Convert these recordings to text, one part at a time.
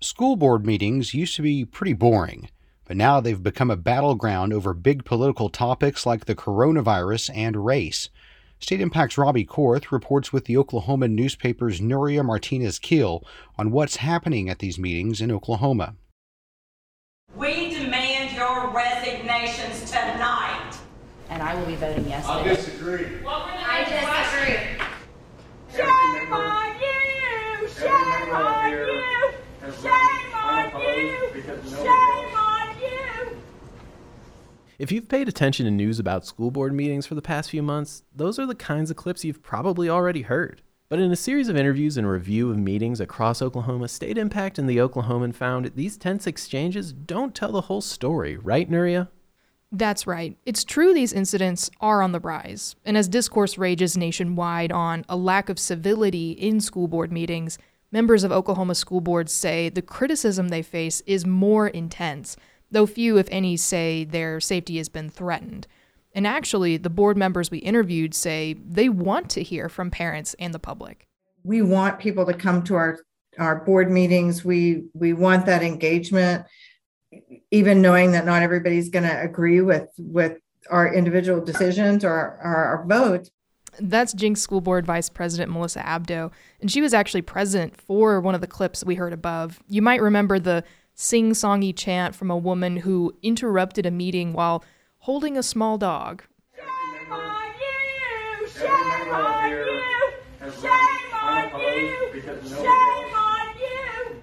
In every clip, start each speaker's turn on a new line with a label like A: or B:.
A: School board meetings used to be pretty boring, but now they've become a battleground over big political topics like the coronavirus and race. State Impact's Robby Korth reports with the Oklahoman newspaper's Nuria Martinez-Keel on what's happening at these meetings in Oklahoma.
B: We demand your resignations tonight.
C: And I will be voting yes.
D: I
C: today.
D: disagree.
C: I disagree.
B: Shame on you! Shame on you! Shame on you! Shame on you!
E: If you've paid attention to news about school board meetings for the past few months, those are the kinds of clips you've probably already heard. But in a series of interviews and review of meetings across Oklahoma, StateImpact and the Oklahoman found these tense exchanges don't tell the whole story, right, Nuria?
F: That's right. It's true these incidents are on the rise. And as discourse rages nationwide on a lack of civility in school board meetings, members of Oklahoma school boards say the criticism they face is more intense, though few, if any, say their safety has been threatened. And actually, the board members we interviewed say they want to hear from parents and the public.
G: we want people to come to our our board meetings we we want that engagement even knowing that not everybody's going to agree with with our individual decisions or our, our vote
F: That's Jenks School Board Vice President Melissa Abdo, and she was actually present for one of the clips we heard above. You might remember the sing songy chant from a woman who interrupted a meeting while holding a small dog.
B: Shame on you! Shame on you! Shame on you! Shame on you!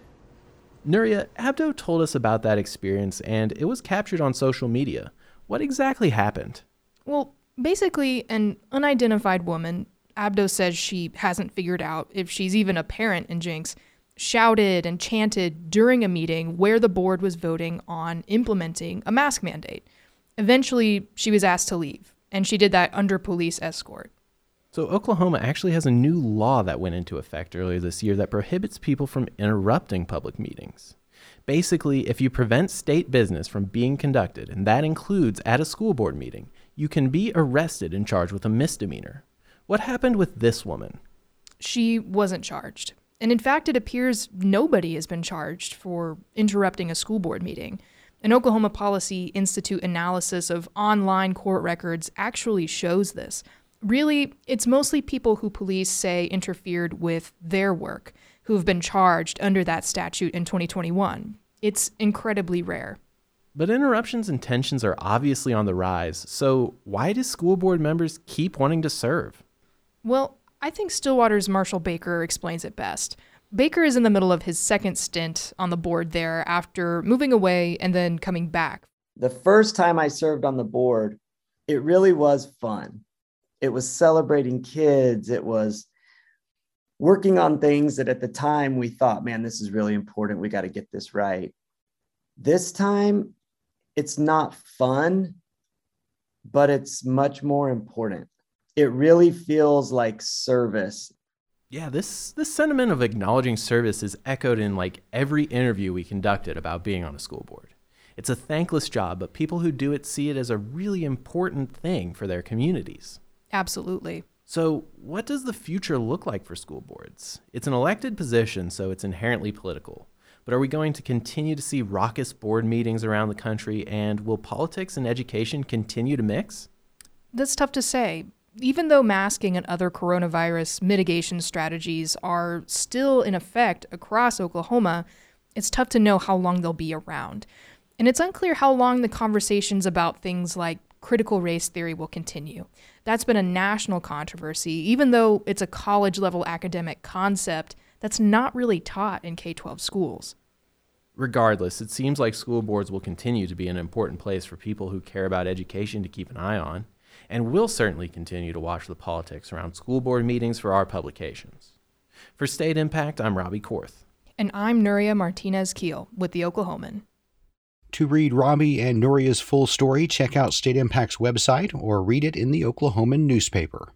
E: Nuria, Abdo told us about that experience and it was captured on social media. What exactly happened?
F: Well, basically, an unidentified woman, Abdo says she hasn't figured out if she's even a parent in Jenks, shouted and chanted during a meeting where the board was voting on implementing a mask mandate. Eventually, she was asked to leave, and she did that under police escort.
E: So, Oklahoma actually has a new law that went into effect earlier this year that prohibits people from interrupting public meetings. Basically, if you prevent state business from being conducted, and that includes at a school board meeting, you can be arrested and charged with a misdemeanor. What happened with this woman?
F: She wasn't charged. And in fact, it appears nobody has been charged for interrupting a school board meeting. An Oklahoma Policy Institute analysis of online court records actually shows this. Really, it's mostly people who police say interfered with their work who have been charged under that statute in 2021. It's incredibly rare.
E: But interruptions and tensions are obviously on the rise, so why do school board members keep wanting to serve?
F: Well, I think Stillwater's Marshall Baker explains it best. Baker is in the middle of his second stint on the board there after moving away and then coming back.
H: the first time I served on the board, it really was fun. It was celebrating kids. It was working on things that at the time we thought, man, this is really important. We got to get this right. This time, it's not fun, but it's much more important. It really feels like service.
E: Yeah, this this sentiment of acknowledging service is echoed in like every interview we conducted about being on a school board. It's a thankless job, but people who do it see it as a really important thing for their communities.
F: Absolutely.
E: So, what does the future look like for school boards? It's an elected position, so it's inherently political. But are we going to continue to see raucous board meetings around the country, and will politics and education continue to mix?
F: That's tough to say. Even though masking and other coronavirus mitigation strategies are still in effect across Oklahoma, it's tough to know how long they'll be around. And it's unclear how long the conversations about things like critical race theory will continue. That's been a national controversy, even though it's a college level academic concept that's not really taught in K 12 schools.
E: Regardless, it seems like school boards will continue to be an important place for people who care about education to keep an eye on, and we'll certainly continue to watch the politics around school board meetings for our publications. For StateImpact, I'm Robby Korth.
F: And I'm Nuria Martinez-Keel with the Oklahoman.
A: To read Robbie and Nuria's full story, check out StateImpact's website or read it in the Oklahoman newspaper.